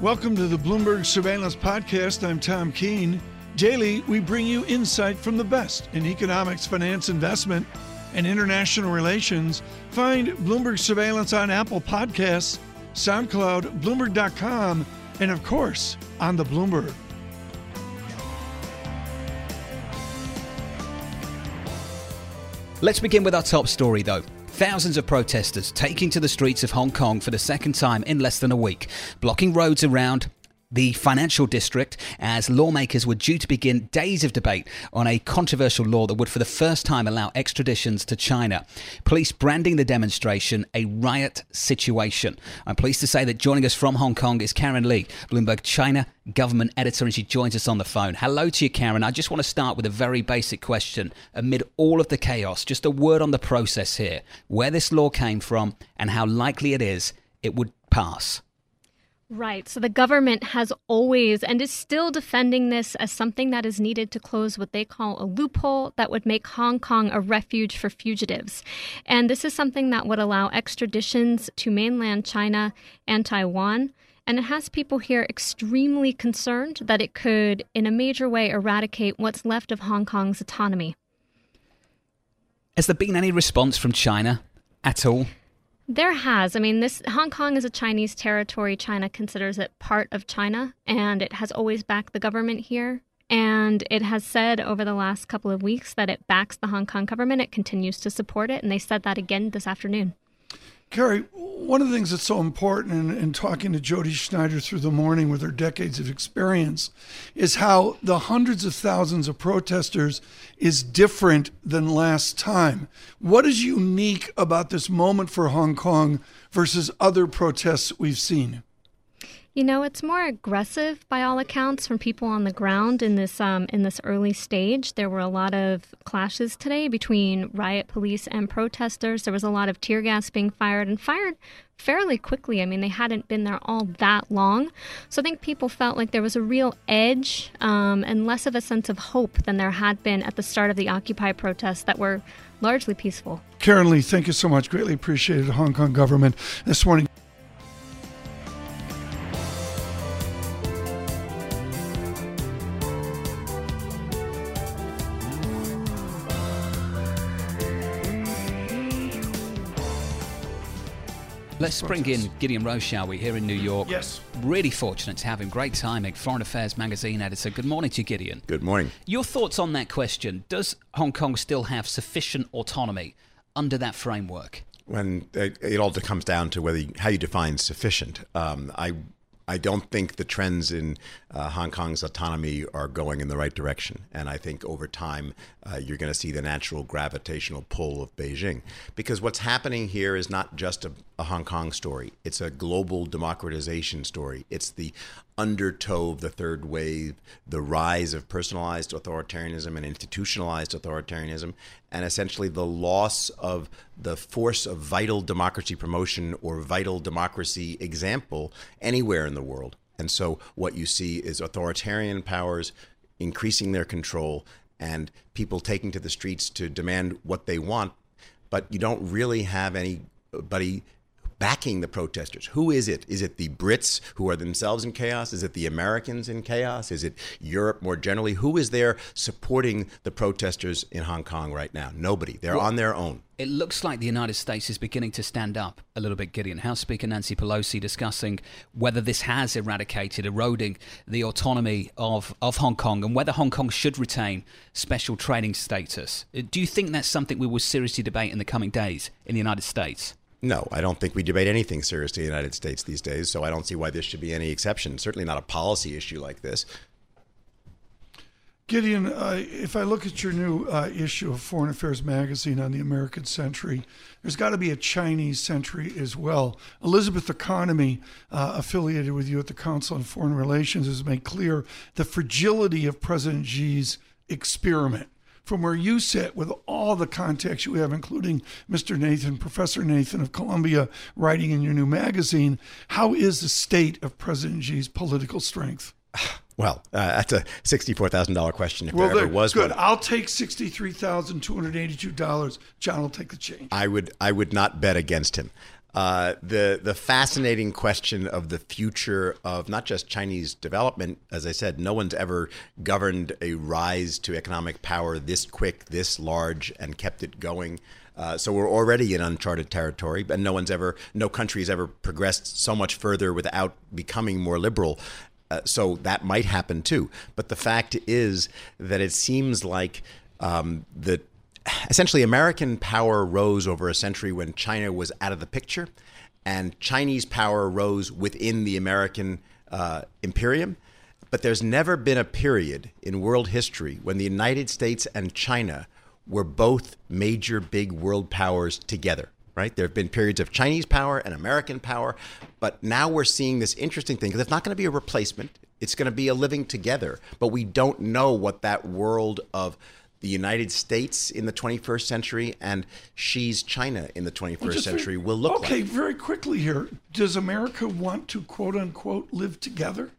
Welcome to the Bloomberg Surveillance Podcast. I'm Tom Keene. Daily, we bring you insight from the best in economics, finance, investment, and international relations. Find Bloomberg Surveillance on Apple Podcasts, SoundCloud, Bloomberg.com, and of course, on the Bloomberg. Let's begin with our top story, though. Thousands of protesters taking to the streets of Hong Kong for the second time in less than a week, blocking roads around the financial district as lawmakers were due to begin days of debate on a controversial law that would for the first time allow extraditions to China. Police branding the demonstration a riot situation. I'm pleased to say that joining us from Hong Kong is Karen Leigh, Bloomberg China government editor, and she joins us on the phone. Hello to you, Karen. I just want to start with a very basic question. Amid all of the chaos, just a word on the process here, where this law came from and how likely it is it would pass. Right. So the government has always and is still defending this as something that is needed to close what they call a loophole that would make Hong Kong a refuge for fugitives. And this is something that would allow extraditions to mainland China and Taiwan. And it has people here extremely concerned that it could, in a major way, eradicate what's left of Hong Kong's autonomy. Has there been any response from China at all? There has. I mean, this Hong Kong is a Chinese territory. China considers it part of China, and it has always backed the government here. And it has said over the last couple of weeks that it backs the Hong Kong government. It continues to support it, and they said that again this afternoon. Carrie, one of the things that's so important in, in, talking to Jodi Schneider through the morning with her decades of experience is how the hundreds of thousands of protesters is different than last time. What is unique about this moment for Hong Kong versus other protests we've seen? You know, it's more aggressive by all accounts from people on the ground in this um, in this early stage. There were a lot of clashes today between riot police and protesters. There was a lot of tear gas being fired and fired fairly quickly. I mean, they hadn't been there all that long, so I think people felt like there was a real edge um, and less of a sense of hope than there had been at the start of the Occupy protests that were largely peaceful. Karen Leigh, thank you so much. Greatly appreciated. Hong Kong government this morning. Let's bring in Gideon Rose, shall we, here in New York. Yes. Really fortunate to have him. Great timing. Foreign Affairs magazine editor. Good morning to you, Gideon. Good morning. Your thoughts on that question? Does Hong Kong still have sufficient autonomy under that framework? When it, it all comes down to whether you, how you define sufficient. Um, I I don't think the trends in uh, Hong Kong's autonomy are going in the right direction. And I think over time, uh, you're going to see the natural gravitational pull of Beijing. Because what's happening here is not just a, a Hong Kong story, it's a global democratization story. It's the undertow of the third wave, the rise of personalized authoritarianism and institutionalized authoritarianism, and essentially the loss of the force of vital democracy promotion or vital democracy example anywhere in the world. And so what you see is authoritarian powers increasing their control and people taking to the streets to demand what they want, but you don't really have anybody backing the protesters? Who is it? Is it the Brits who are themselves in chaos? Is it the Americans in chaos? Is it Europe more generally? Who is there supporting the protesters in Hong Kong right now? Nobody. They're well, on their own. It looks like the United States is beginning to stand up a little bit, Gideon. House Speaker Nancy Pelosi discussing whether this has eradicated, eroding the autonomy of, of Hong Kong and whether Hong Kong should retain special trading status. Uh, do you think that's something we will seriously debate in the coming days in the United States? No, I don't think we debate anything seriously in the United States these days, so I don't see why this should be any exception. Certainly not a policy issue like this. Gideon, uh, if I look at your new uh, issue of Foreign Affairs magazine on the American century, there's got to be a Chinese century as well. Elizabeth Economy, uh, affiliated with you at the Council on Foreign Relations, has made clear the fragility of President Xi's experiment from where you sit with all the contacts you have, including Mr. Nathan, Professor Nathan of Columbia, writing in your new magazine, how is the state of President Xi's political strength? Well, uh, that's a sixty-four thousand dollar question. If well, there ever was good. One. I'll take sixty-three thousand two hundred eighty-two dollars. John will take the change. I would. I would not bet against him. Uh, the the fascinating question of the future of not just Chinese development. As I said, no one's ever governed a rise to economic power this quick, this large, and kept it going. Uh, so we're already in uncharted territory, and no one's ever, no country has ever progressed so much further without becoming more liberal. Uh, so that might happen too. But the fact is that it seems like um, the essentially American power rose over a century when China was out of the picture, and Chinese power rose within the American uh, imperium. But there's never been a period in world history when the United States and China were both major big world powers together. Right? There have been periods of Chinese power and American power, but now we're seeing this interesting thing because it's not going to be a replacement. It's going to be a living together. But we don't know what that world of the United States in the 21st century and Xi's China in the 21st well, century will look okay, like. Okay, very quickly here. Does America want to quote unquote live together?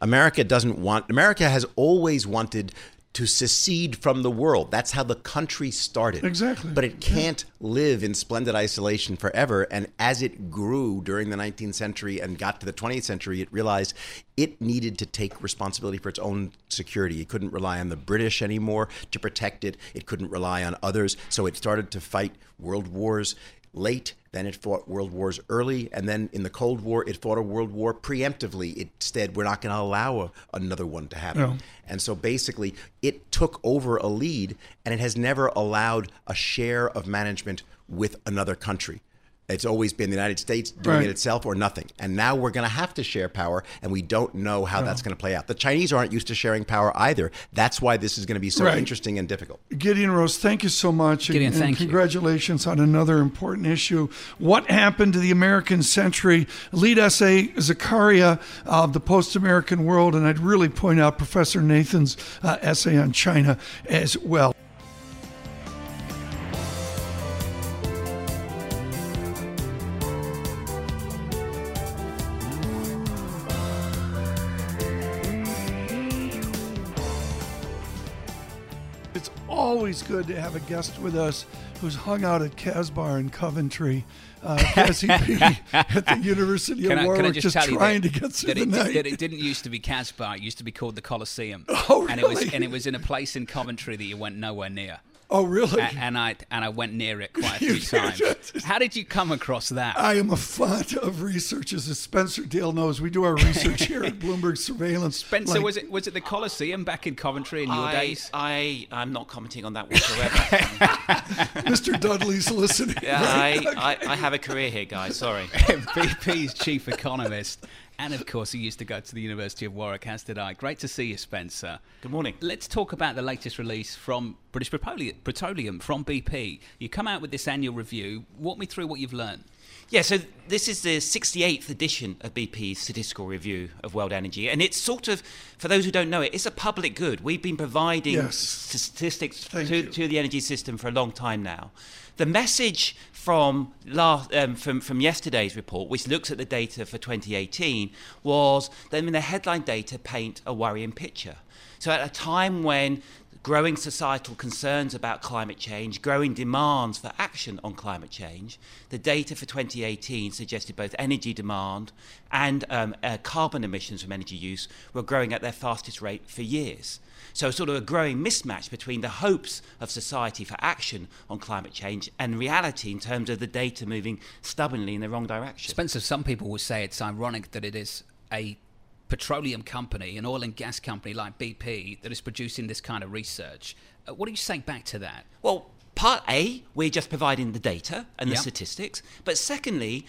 America doesn't want, America has always wanted to secede from the world. That's how the country started. Exactly. But it can't yeah. live in splendid isolation forever. And as it grew during the 19th century and got to the 20th century, it realized it needed to take responsibility for its own security. It couldn't rely on the British anymore to protect it, it couldn't rely on others. So it started to fight world wars late. Then it fought world wars early, and then in the Cold War, it fought a world war preemptively. It said we're not going to allow a, another one to happen. No. And so basically, it took over a lead, and it has never allowed a share of management with another country. It's always been the United States doing right. it itself or nothing. And now we're going to have to share power, and we don't know how no. that's going to play out. The Chinese aren't used to sharing power either. That's why this is going to be so right. interesting and difficult. Gideon Rose, thank you so much. Gideon, and, and congratulations you. on another important issue. What happened to the American century? Lead essay, Zakaria of the Post American World. And I'd really point out Professor Nathan's uh, essay on China as well. Always good to have a guest with us who's hung out at Kasbah in Coventry, uh, at the University of I, Warwick, just, just trying that, to get through the it, night. That it didn't used to be Kasbah; it used to be called the Colosseum. Oh, really? And it was and it was in a place in Coventry that you went nowhere near. Oh, really? And, and I and I went near it quite a few times. How did you come across that? I am a font of research, as Spencer Dale knows. We do our research here at Bloomberg Surveillance. Spencer, like, was it was it the Coliseum back in Coventry in your I, days? I I'm not commenting on that whatsoever. Mr. Dudley's listening. Yeah, I, I, I have a career here, guys. Sorry. BP's chief economist and of course, he used to go to the University of Warwick, as did I. Great to see you, Spencer. Good morning. Let's talk about the latest release from British Petroleum, from BP. You come out with this annual review. Walk me through what you've learned. Yeah, so this is the 68th edition of BP's statistical review of world energy. And it's sort of, for those who don't know it, it's a public good. We've been providing yes. statistics to, to, the energy system for a long time now. The message from, last, um, from, from yesterday's report, which looks at the data for 2018, was that I mean, the headline data paint a worrying picture. So at a time when growing societal concerns about climate change, growing demands for action on climate change, the data for 2018 suggested both energy demand and um, uh, carbon emissions from energy use were growing at their fastest rate for years. So, sort of a growing mismatch between the hopes of society for action on climate change and reality in terms of the data moving stubbornly in the wrong direction. Spencer, some people would say it's ironic that it is a petroleum company, an oil and gas company like BP, that is producing this kind of research. Uh, what do you say back to that? Well, part A, we're just providing the data and the yep. statistics. But secondly,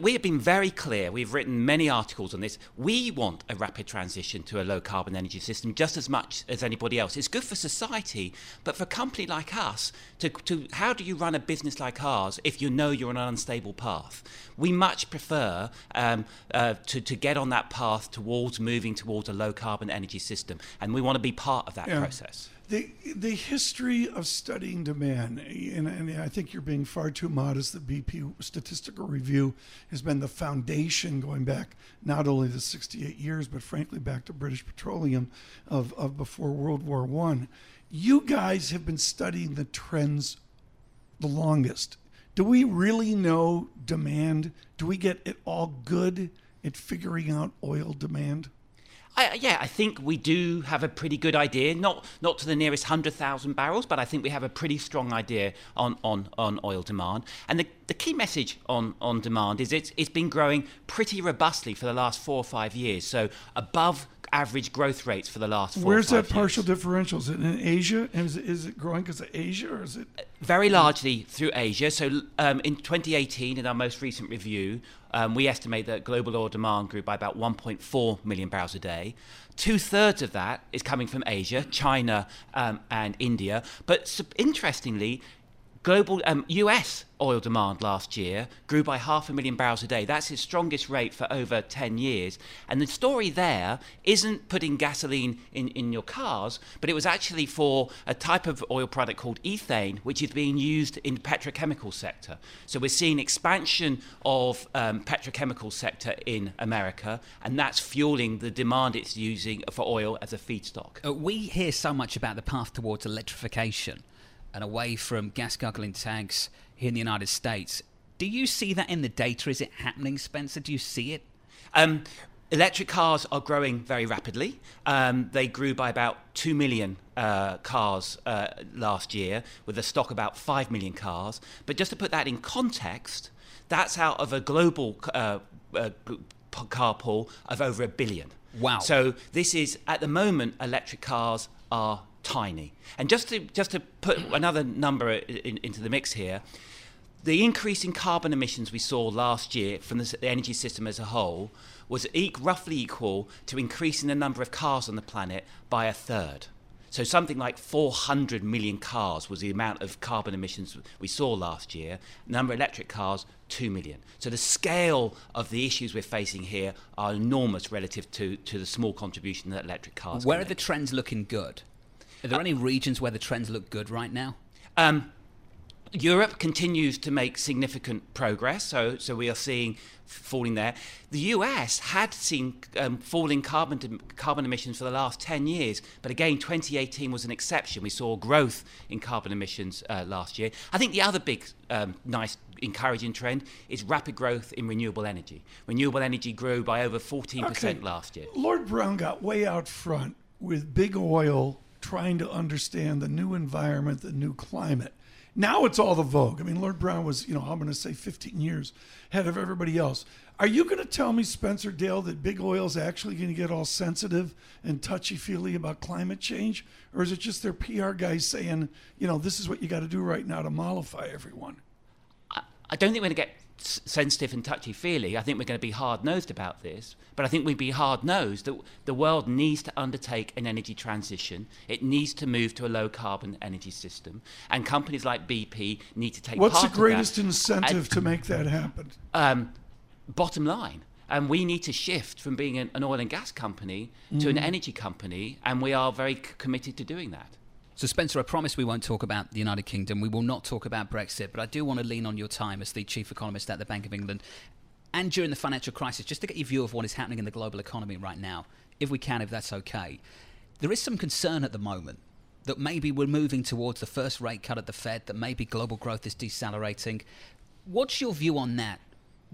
we have been very clear. We've written many articles on this. We want a rapid transition to a low carbon energy system just as much as anybody else. It's good for society, but for a company like us, to, to how do you run a business like ours if you know you're on an unstable path? We much prefer um, uh, to, to get on that path towards moving towards a low carbon energy system, and we want to be part of that yeah. process the the history of studying demand, and, and, I think you're being far too modest. The BP statistical review has been the foundation going back not only the 68 years, but frankly back to British Petroleum of, of before World War One. You guys have been studying the trends the longest. Do we really know demand? Do we get it all good at figuring out oil demand? I, yeah, I think we do have a pretty good idea. Not not to the nearest hundred thousand barrels, but I think we have a pretty strong idea on, on, on oil demand. And the, the key message on, on demand is it's it's been growing pretty robustly for the last four or five years. So above average growth rates for the last four Where's that years. partial differential? Is it in Asia? Is it, is it growing because of Asia or is it? Very largely through Asia. So um, in 2018, in our most recent review, um, we estimate that global oil demand grew by about 1.4 million barrels a day. Two thirds of that is coming from Asia, China, um, and India. But interestingly, Global um, US oil demand last year grew by half a million barrels a day. That's its strongest rate for over 10 years. And the story there isn't putting gasoline in, in your cars, but it was actually for a type of oil product called ethane, which is being used in the petrochemical sector. So we're seeing expansion of um, petrochemical sector in America, and that's fueling the demand it's using for oil as a feedstock. Uh, we hear so much about the path towards electrification and away from gas guzzling tanks here in the United States. Do you see that in the data? Is it happening, Spencer? Do you see it? Um, electric cars are growing very rapidly. Um, they grew by about 2 million uh, cars uh, last year, with a stock about 5 million cars. But just to put that in context, that's out of a global uh, uh car pool of over a billion. Wow. So this is, at the moment, electric cars are tiny. And just to just to put another number in, into the mix here, the increase in carbon emissions we saw last year from the, the energy system as a whole was e- roughly equal to increasing the number of cars on the planet by a third. So something like 400 million cars was the amount of carbon emissions we saw last year. Number of electric cars, 2 million. So the scale of the issues we're facing here are enormous relative to, to the small contribution that electric cars. Where are the trends looking good? Are there uh, any regions where the trends look good right now? Um, Europe continues to make significant progress, so so we are seeing falling there. The US had seen um, falling carbon carbon emissions for the last 10 years, but again, 2018 was an exception. We saw growth in carbon emissions uh, last year. I think the other big, um, nice, encouraging trend is rapid growth in renewable energy. Renewable energy grew by over 14% okay. last year. Lord Browne got way out front with big oil trying to understand the new environment, the new climate. Now it's all the vogue. I mean, Lord Browne was, you know, I'm going to say 15 years ahead of everybody else. Are you going to tell me, Spencer Dale, that big oil is actually going to get all sensitive and touchy feely about climate change? Or is it just their PR guys saying, you know, this is what you got to do right now to mollify everyone? I, don't think we're going to get sensitive and touchy feely. I think we're going to be hard nosed about this, but I think we'd be hard nosed that the world needs to undertake an energy transition. It needs to move to a low carbon energy system, and companies like BP need to take. What's the greatest incentive and, to make that happen? Um, bottom line. And we need to shift from being an, an oil and gas company mm. to an mm-hmm. energy company, and we are very c- committed to doing that. So, Spencer, I promise we won't talk about the United Kingdom. We will not talk about Brexit, but I do want to lean on your time as the chief economist at the Bank of England and during the financial crisis, just to get your view of what is happening in the global economy right now, if we can, if that's okay. There is some concern at the moment that maybe we're moving towards the first rate cut at the Fed, that maybe global growth is decelerating. What's your view on that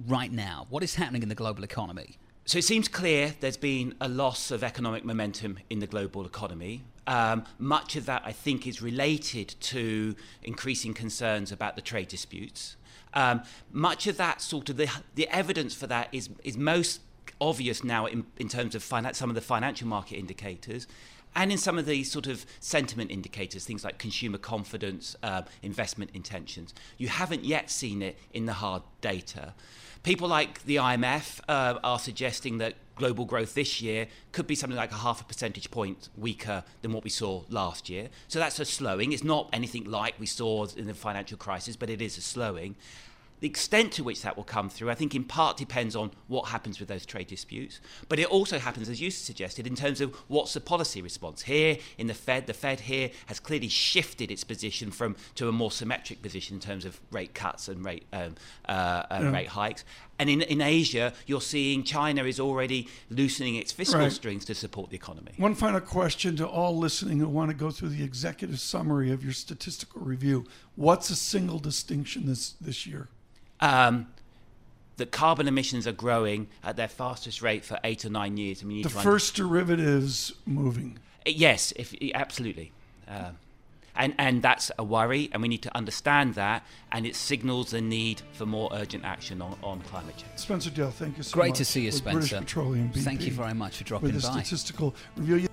right now? What is happening in the global economy? So it seems clear there's been a loss of economic momentum in the global economy. Um, much of that, I think, is related to increasing concerns about the trade disputes. Um, much of that sort of the, the evidence for that is, is most obvious now in, in terms of some of the financial market indicators and in some of the sort of sentiment indicators, things like consumer confidence, uh, investment intentions. You haven't yet seen it in the hard data. People like the IMF uh, are suggesting that global growth this year could be something like a half a percentage point weaker than what we saw last year. So that's a slowing. It's not anything like we saw in the financial crisis, but it is a slowing. The extent to which that will come through, I think, in part depends on what happens with those trade disputes. But it also happens, as you suggested, in terms of what's the policy response. Here in the Fed, the Fed here has clearly shifted its position from to a more symmetric position in terms of rate cuts and rate um, uh, uh, yeah. rate hikes. And in, in Asia, you're seeing China is already loosening its fiscal right. strings to support the economy. One final question to all listening who want to go through the executive summary of your statistical review. What's a single distinction this, this year? Um, that carbon emissions are growing at their fastest rate for eight or nine years. I mean, the first derivatives moving. Yes, if absolutely. Uh, and, and that's a worry, and we need to understand that, and it signals the need for more urgent action on, on climate change. Spencer Dale, thank you so Great much. Great to see you, Spencer. British Petroleum BP, Thank you very much for dropping with by. Statistical review.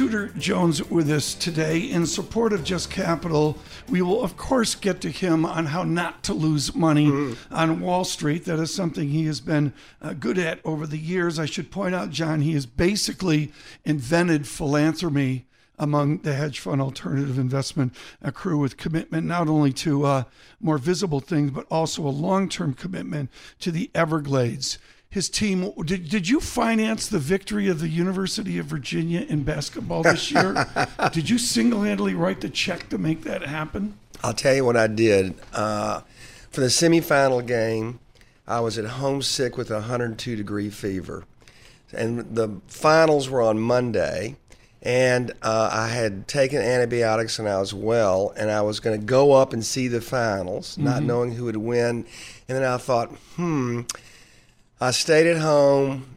Tudor Jones with us today in support of Just Capital. We will, of course, get to him on how not to lose money mm-hmm. on Wall Street. That is something he has been uh, good at over the years. I should point out, John, he has basically invented philanthropy among the hedge fund alternative investment crew with commitment not only to uh, more visible things, but also a long term commitment to the Everglades his team. Did, did you finance the victory of the University of Virginia in basketball this year? did you single handedly write the check to make that happen? I'll tell you what I did. Uh, for the semifinal game, I was at home sick with a 102 degree fever. And the finals were on Monday. And uh, I had taken antibiotics and I was well, and I was going to go up and see the finals, mm-hmm. not knowing who would win. And then I thought, hmm, I stayed at home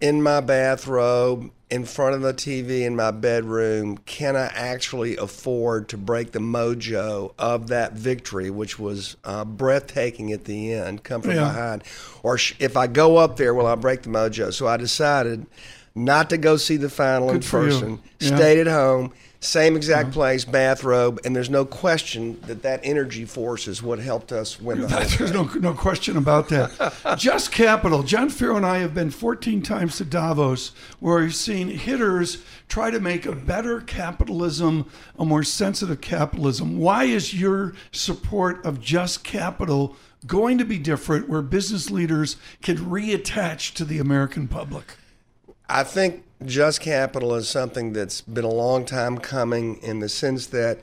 in my bathrobe in front of the TV in my bedroom. Can I actually afford to break the mojo of that victory, which was uh, breathtaking at the end, come from yeah. behind? Or sh- if I go up there, will I break the mojo? So I decided not to go see the final Good in person, yeah. stayed at home same exact uh-huh. place, bathrobe, and there's no question that that energy force is what helped us win the There's no, no question about that. Just Capital. John Ferro and I have been 14 times to Davos, where we've seen hitters try to make a better capitalism, a more sensitive capitalism. Why is your support of Just Capital going to be different, where business leaders can reattach to the American public? I think just capital is something that's been a long time coming in the sense that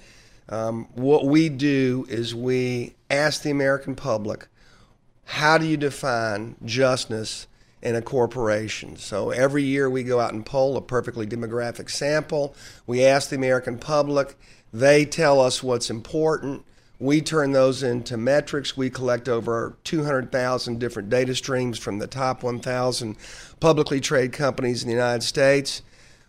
um, what we do is we ask the American public, how do you define justness in a corporation? So every year we go out and poll a perfectly demographic sample. We ask the American public, they tell us what's important. We turn those into metrics. We collect over 200,000 different data streams from the top 1,000 publicly traded companies in the United States.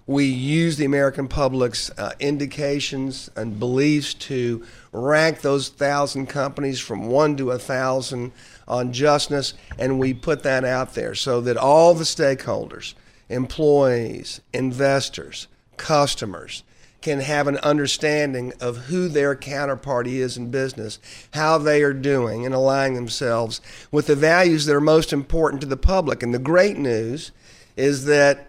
We use the American public's uh, indications and beliefs to rank those thousand companies from one to a thousand on justness, and we put that out there so that all the stakeholders, employees, investors, customers, can have an understanding of who their counterparty is in business, how they are doing, and aligning themselves with the values that are most important to the public. And the great news is that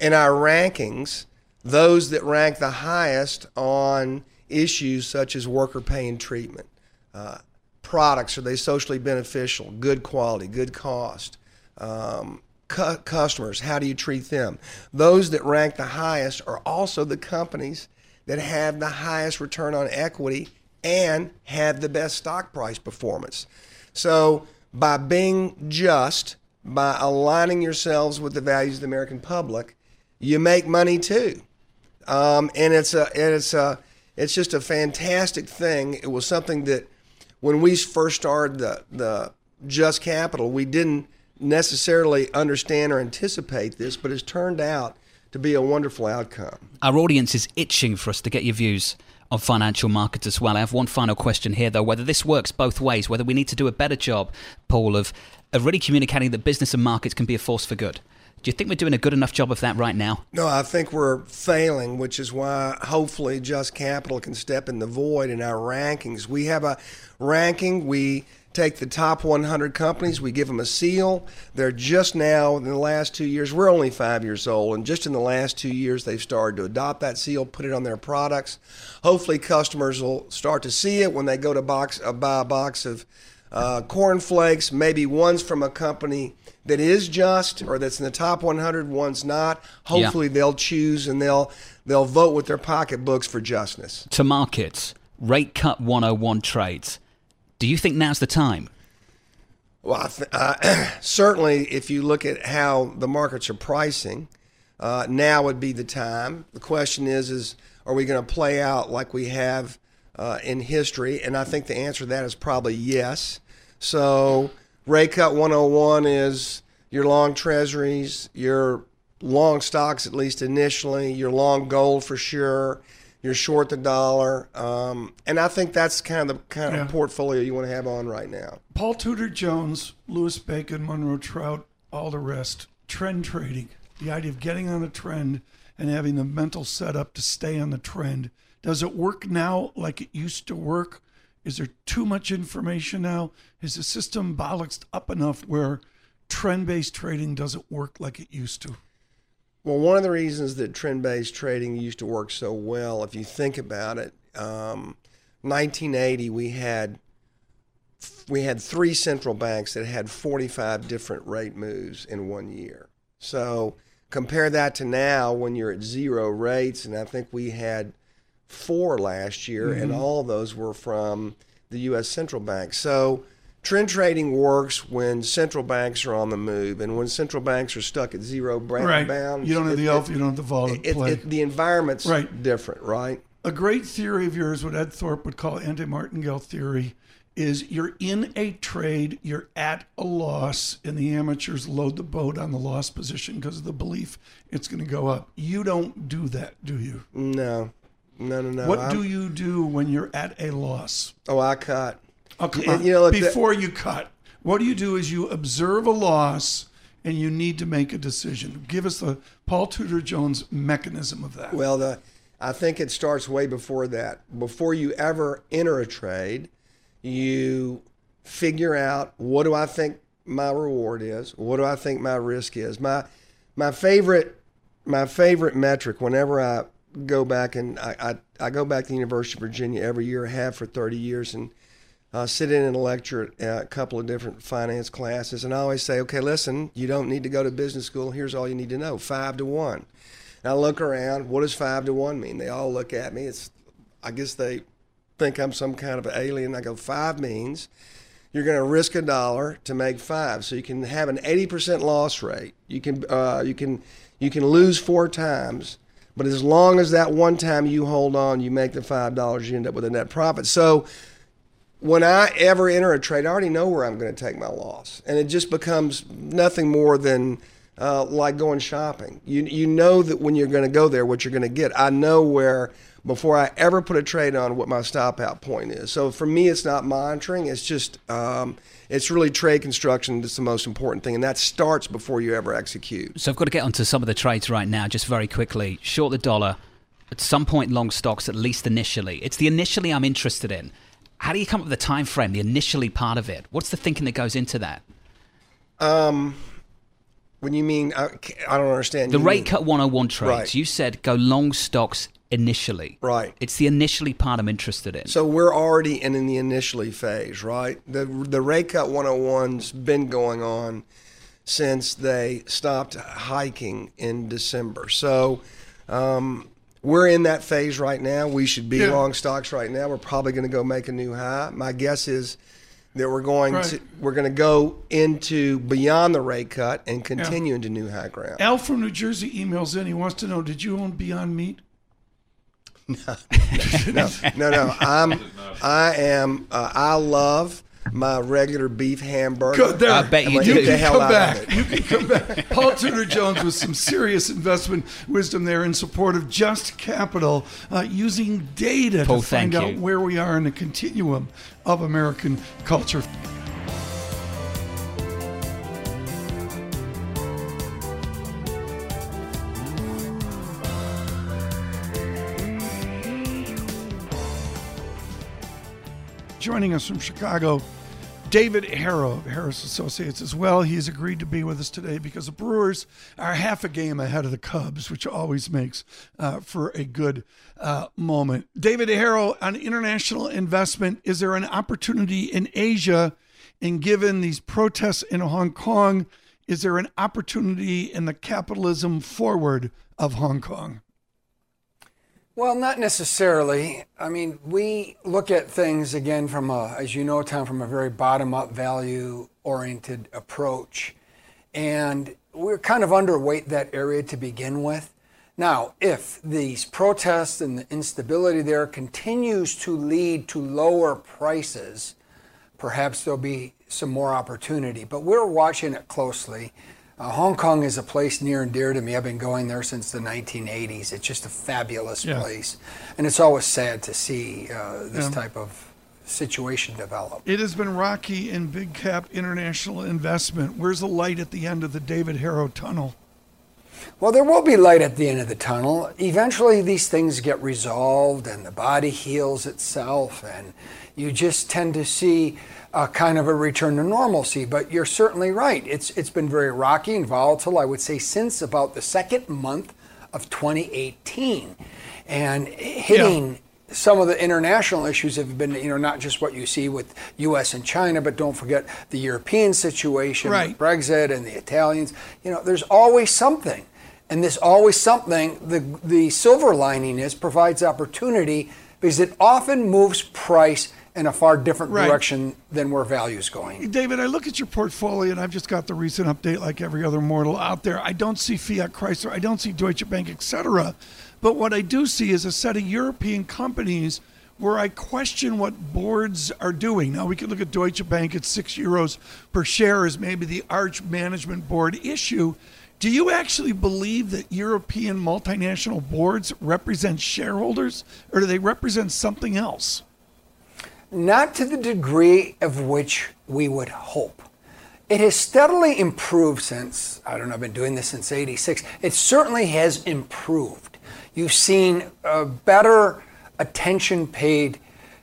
in our rankings, those that rank the highest on issues such as worker pay and treatment, uh, products, are they socially beneficial, good quality, good cost, um, cu- customers, how do you treat them? Those that rank the highest are also the companies that have the highest return on equity and have the best stock price performance. So, by being just, by aligning yourselves with the values of the American public, you make money too. Um, and it's a, and it's a, it's just a fantastic thing. It was something that when we first started the, the Just Capital, we didn't necessarily understand or anticipate this, but it's turned out to be a wonderful outcome. Our audience is itching for us to get your views on financial markets as well. I have one final question here, though whether this works both ways, whether we need to do a better job, Paul, of, of really communicating that business and markets can be a force for good. Do you think we're doing a good enough job of that right now? No, I think we're failing, which is why hopefully Just Capital can step in the void in our rankings. We have a ranking. We take the top 100 companies, we give them a seal. They're just now, in the last two years, we're only five years old, and just in the last two years, they've started to adopt that seal, put it on their products. Hopefully, customers will start to see it when they go to box uh, buy a box of uh, cornflakes. Maybe one's from a company that is just or that's in the top 100, one's not. Hopefully, yeah. they'll choose and they'll they'll vote with their pocketbooks for justness. To markets, rate cut 101 trades. Do you think now's the time? Well, uh, certainly, if you look at how the markets are pricing, uh, now would be the time. The question is, is are we going to play out like we have uh, in history? And I think the answer to that is probably yes. So, rate cut 101 is your long treasuries, your long stocks, at least initially, your long gold for sure, you're short the dollar, um, and I think that's kind of the kind of portfolio you want to have on right now. Paul Tudor Jones, Louis Bacon, Monroe Trout, all the rest. Trend trading, the idea of getting on a trend and having the mental setup to stay on the trend. Does it work now like it used to work? Is there too much information now? Is the system bollocksed up enough where trend based trading doesn't work like it used to? Well, one of the reasons that trend based trading used to work so well, if you think about it, um, 1980 we had we had three central banks that had 45 different rate moves in one year. So compare that to now when you're at zero rates, and I think we had four last year, mm-hmm. and all those were from the U.S. central bank. So Trend trading works when central banks are on the move, and when central banks are stuck at zero right. bounds. You don't have the alpha, you don't have the vol. It, it, the environment's right. different, right? A great theory of yours, what Ed Thorp would call anti-martingale theory, is you're in a trade, you're at a loss, and the amateurs load the boat on the loss position because of the belief it's going to go up. You don't do that, do you? No, no, no, no. What I'm, do you do when you're at a loss? Oh, I cut. Oh, you know, before you cut, what do you do is you observe a loss and you need to make a decision. Give us the Paul Tudor Jones mechanism of that. Well, the I think it starts way before that. Before you ever enter a trade, you figure out what do I think my reward is, what do I think my risk is. My my favorite my favorite metric whenever I go back and I, I, I go back to the University of Virginia every year, I have for 30 years, and uh, sit in and lecture at a couple of different finance classes, and I always say, okay, listen, you don't need to go to business school. Here's all you need to know: five to one. And I look around. What does five to one mean? They all look at me. It's, I guess they think I'm some kind of alien. I go, five means you're going to risk a dollar to make five, so you can have an 80% loss rate. You can, uh, you can, you can lose four times. But as long as that one time you hold on, you make the five dollars, you end up with a net profit. So when I ever enter a trade, I already know where I'm going to take my loss, and it just becomes nothing more than uh, like going shopping. You you know that when you're going to go there, what you're going to get. I know where before I ever put a trade on what my stop out point is. So for me, it's not monitoring. It's just um, it's really trade construction that's the most important thing, and that starts before you ever execute. So I've got to get onto some of the trades right now, just very quickly. Short the dollar. At some point, long stocks, at least initially. It's the initially I'm interested in. How do you come up with the time frame, the initially part of it? What's the thinking that goes into that? Um, when you mean I, I don't understand the rate mean, cut 101 trades. Right. You said go long stocks initially. Right. It's the initially part I'm interested in. So we're already in, in the initially phase, right? The the rate cut 101's been going on since they stopped hiking in December. So um, we're in that phase right now. We should be yeah. long stocks right now. We're probably going to go make a new high. My guess is that we're going right. to we're going to go into beyond the rate cut and continue yeah. into new high ground. Al from New Jersey emails in. He wants to know: Did you own Beyond Meat? No, no, no, no. I'm, I am. Uh, I love my regular beef hamburger. Go there. I bet you, you can come back. You can come back. Paul Tudor Jones with some serious investment wisdom there in support of just capital, uh, using data Paul, to find out you. where we are in the continuum of American culture. Joining us from Chicago, David Herro of Harris Associates as well. He's agreed to be with us today because the Brewers are half a game ahead of the Cubs, which always makes uh, for a good uh, moment. David Herro on international investment. Is there an opportunity in Asia? And given these protests in Hong Kong, is there an opportunity in the capitalism forward of Hong Kong? Well, not necessarily. I mean, we look at things again from a, as you know, Tom, from a very bottom up value oriented approach. And we're kind of underweight that area to begin with. Now, if these protests and the instability there continues to lead to lower prices, perhaps there'll be some more opportunity. But we're watching it closely. Uh, Hong Kong is a place near and dear to me. I've been going there since the 1980s. It's just a fabulous yeah. place. And it's always sad to see uh, this yeah. type of situation develop. It has been rocky in big cap international investment. Where's the light at the end of the David Herro tunnel? Well, there will be light at the end of the tunnel. Eventually, these things get resolved and the body heals itself, and you just tend to see a kind of a return to normalcy. But you're certainly right. It's, it's been very rocky and volatile, I would say, since about the second month of 2018. And hitting yeah some of the international issues have been, you know, not just what you see with U.S. and China, but don't forget the European situation, right. Brexit and the Italians. You know, there's always something, and this always something. The the silver lining is provides opportunity because it often moves price in a far different right. direction than where value is going. David, I look at your portfolio and I've just got the recent update like every other mortal out there. I don't see Fiat Chrysler, I don't see Deutsche Bank, etc. But what I do see is a set of European companies where I question what boards are doing. Now we could look at Deutsche Bank at six euros per share as maybe the arch management board issue. Do you actually believe that European multinational boards represent shareholders or do they represent something else? Not to the degree of which we would hope. It has steadily improved since, I don't know, I've been doing this since 86. It certainly has improved. You've seen a better attention paid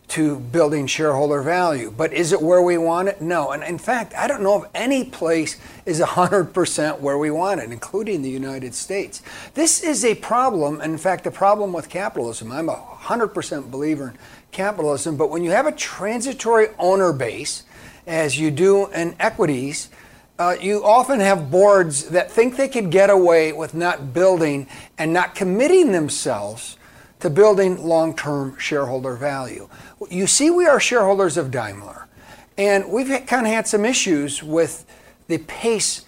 to building shareholder value. But is it where we want it? No. And in fact, I don't know if any place is 100% where we want it, including the United States. This is a problem, in fact, a problem with capitalism. I'm a 100% believer in capitalism, but when you have a transitory owner base, as you do in equities, uh, you often have boards that think they could get away with not building and not committing themselves to building long term shareholder value. You see, we are shareholders of Daimler, and we've kind of had some issues with the pace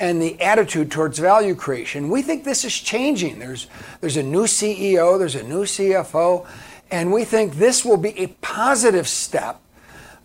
and the attitude towards value creation. We think this is changing. There's, a new CEO, there's a new CFO, and we think this will be a positive step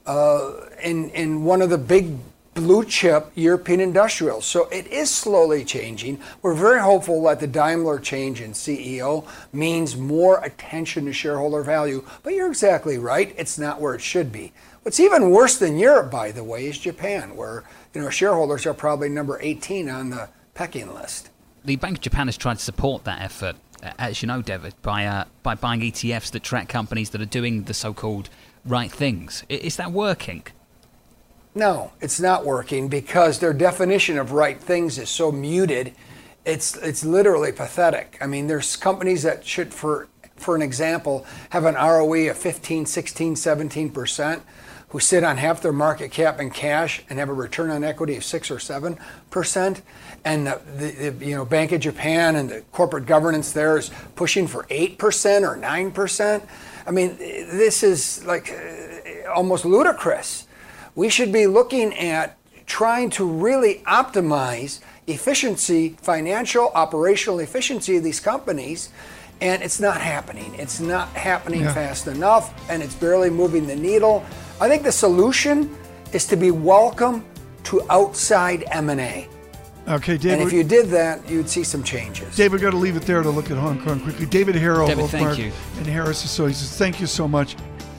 uh, in one of the big blue chip European industrials. So it is slowly changing. We're very hopeful that the Daimler change in CEO means more attention to shareholder value. But you're exactly right. It's not where it should be. What's even worse than Europe, by the way, is Japan, where you know shareholders are probably number 18 on the pecking list. The Bank of Japan has tried to support that effort, as you know, David, by uh, by buying ETFs that track companies that are doing the so-called right things. Is that working? No, it's not working because their definition of right things is so muted. It's it's literally pathetic. I mean, there's companies that should for for an example have an ROE of 15, 16, 17% who sit on half their market cap in cash and have a return on equity of 6 or 7%. And the, the, the you know Bank of Japan and the corporate governance there is pushing for 8% or 9%. I mean, this is like uh, almost ludicrous we should be looking at trying to really optimize efficiency, financial, operational efficiency of these companies. And it's not happening. It's not happening yeah. fast enough, and it's barely moving the needle. I think the solution is to be welcome to outside M&A. Okay, David. And if you did that, you'd see some changes. David, got to leave it there to look at Hong Kong quickly. David Herro, David, thank you. and Harris Associates, thank you so much.